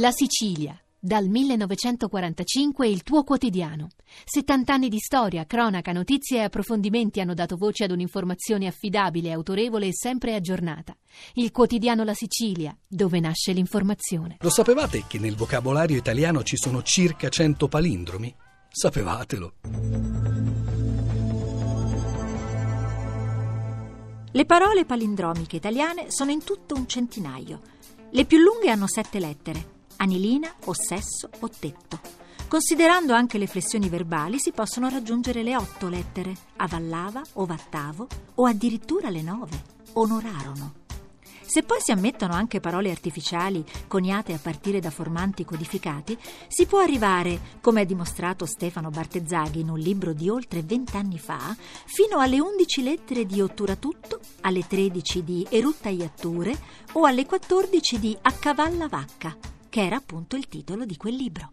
La Sicilia, dal 1945 il tuo quotidiano. 70 anni di storia, cronaca, notizie e approfondimenti hanno dato voce ad un'informazione affidabile, autorevole e sempre aggiornata. Il quotidiano La Sicilia, dove nasce l'informazione. Lo sapevate che nel vocabolario italiano ci sono circa 100 palindromi? Sapevatelo. Le parole palindromiche italiane sono in tutto un centinaio. Le più lunghe hanno sette lettere anilina o sesso o tetto. Considerando anche le flessioni verbali si possono raggiungere le otto lettere, avallava o vattavo o addirittura le nove, onorarono. Se poi si ammettono anche parole artificiali coniate a partire da formanti codificati, si può arrivare, come ha dimostrato Stefano Bartezzaghi in un libro di oltre vent'anni fa, fino alle undici lettere di Otturatutto, alle tredici di Eruttaiatture o alle quattordici di Accavalla Vacca che era appunto il titolo di quel libro.